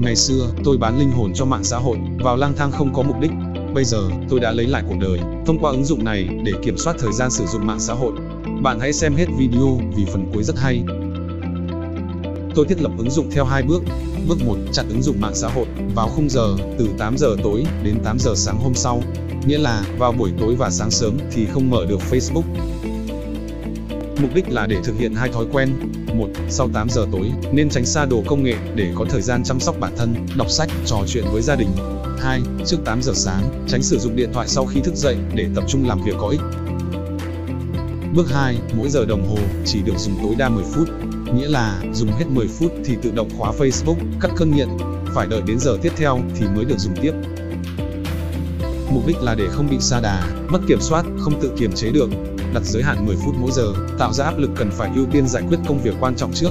Ngày xưa, tôi bán linh hồn cho mạng xã hội, vào lang thang không có mục đích. Bây giờ, tôi đã lấy lại cuộc đời, thông qua ứng dụng này để kiểm soát thời gian sử dụng mạng xã hội. Bạn hãy xem hết video vì phần cuối rất hay. Tôi thiết lập ứng dụng theo hai bước. Bước 1, chặn ứng dụng mạng xã hội vào khung giờ từ 8 giờ tối đến 8 giờ sáng hôm sau. Nghĩa là vào buổi tối và sáng sớm thì không mở được Facebook. Mục đích là để thực hiện hai thói quen. Một, sau 8 giờ tối nên tránh xa đồ công nghệ để có thời gian chăm sóc bản thân, đọc sách, trò chuyện với gia đình. 2. Trước 8 giờ sáng, tránh sử dụng điện thoại sau khi thức dậy để tập trung làm việc có ích. Bước 2, mỗi giờ đồng hồ chỉ được dùng tối đa 10 phút. Nghĩa là dùng hết 10 phút thì tự động khóa Facebook, cắt cơn nghiện, phải đợi đến giờ tiếp theo thì mới được dùng tiếp. Mục đích là để không bị sa đà, mất kiểm soát, không tự kiềm chế được. Đặt giới hạn 10 phút mỗi giờ, tạo ra áp lực cần phải ưu tiên giải quyết công việc quan trọng trước.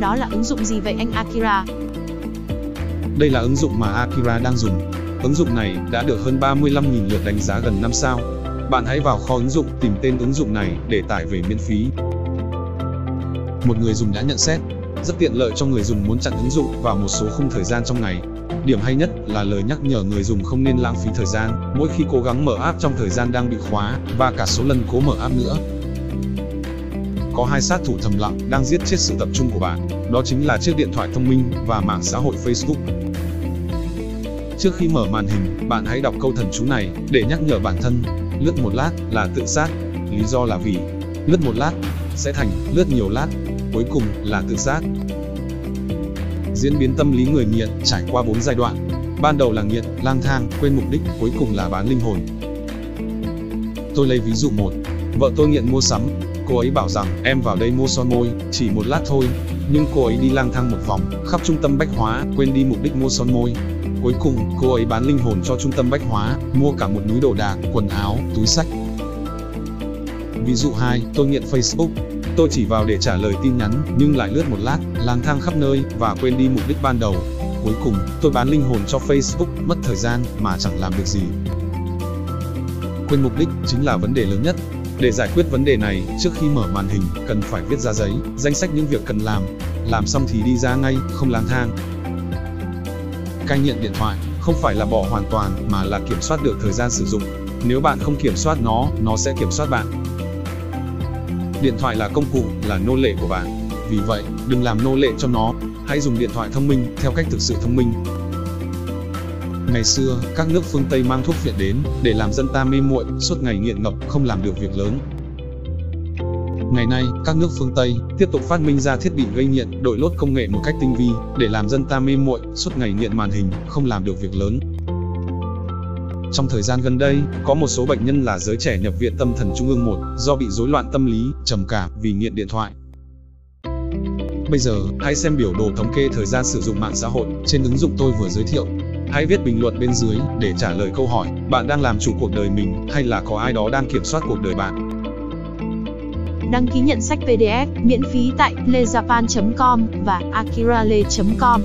Đó là ứng dụng gì vậy anh Akira? Đây là ứng dụng mà Akira đang dùng. Ứng dụng này đã được hơn 35.000 lượt đánh giá gần 5 sao. Bạn hãy vào kho ứng dụng tìm tên ứng dụng này để tải về miễn phí. Một người dùng đã nhận xét, rất tiện lợi cho người dùng muốn chặn ứng dụng vào một số khung thời gian trong ngày. Điểm hay nhất là lời nhắc nhở người dùng không nên lãng phí thời gian mỗi khi cố gắng mở app trong thời gian đang bị khóa và cả số lần cố mở app nữa. Có hai sát thủ thầm lặng đang giết chết sự tập trung của bạn, đó chính là chiếc điện thoại thông minh và mạng xã hội Facebook. Trước khi mở màn hình, bạn hãy đọc câu thần chú này để nhắc nhở bản thân, lướt một lát là tự sát, lý do là vì lướt một lát sẽ thành lướt nhiều lát, cuối cùng là tự sát. Diễn biến tâm lý người nghiện trải qua 4 giai đoạn. Ban đầu là nghiện, lang thang, quên mục đích, cuối cùng là bán linh hồn. Tôi lấy ví dụ một. Vợ tôi nghiện mua sắm, cô ấy bảo rằng em vào đây mua son môi, chỉ một lát thôi, nhưng cô ấy đi lang thang một vòng, khắp trung tâm bách hóa, quên đi mục đích mua son môi. Cuối cùng, cô ấy bán linh hồn cho trung tâm bách hóa, mua cả một núi đồ đạc, quần áo, túi sách. Ví dụ 2, tôi nghiện Facebook. Tôi chỉ vào để trả lời tin nhắn, nhưng lại lướt một lát, lang thang khắp nơi và quên đi mục đích ban đầu. Cuối cùng, tôi bán linh hồn cho Facebook, mất thời gian mà chẳng làm được gì. Quên mục đích chính là vấn đề lớn nhất. Để giải quyết vấn đề này, trước khi mở màn hình, cần phải viết ra giấy, danh sách những việc cần làm. Làm xong thì đi ra ngay, không lang thang. Cai nghiện điện thoại không phải là bỏ hoàn toàn mà là kiểm soát được thời gian sử dụng. Nếu bạn không kiểm soát nó, nó sẽ kiểm soát bạn. Điện thoại là công cụ, là nô lệ của bạn. Vì vậy, đừng làm nô lệ cho nó. Hãy dùng điện thoại thông minh theo cách thực sự thông minh. Ngày xưa, các nước phương Tây mang thuốc viện đến để làm dân ta mê muội, suốt ngày nghiện ngập, không làm được việc lớn. Ngày nay, các nước phương Tây tiếp tục phát minh ra thiết bị gây nghiện, đội lốt công nghệ một cách tinh vi để làm dân ta mê muội, suốt ngày nghiện màn hình, không làm được việc lớn. Trong thời gian gần đây, có một số bệnh nhân là giới trẻ nhập viện tâm thần trung ương 1 do bị rối loạn tâm lý, trầm cảm vì nghiện điện thoại. Bây giờ, hãy xem biểu đồ thống kê thời gian sử dụng mạng xã hội trên ứng dụng tôi vừa giới thiệu. Hãy viết bình luận bên dưới để trả lời câu hỏi, bạn đang làm chủ cuộc đời mình hay là có ai đó đang kiểm soát cuộc đời bạn. Đăng ký nhận sách PDF miễn phí tại lejapan.com và akirale.com.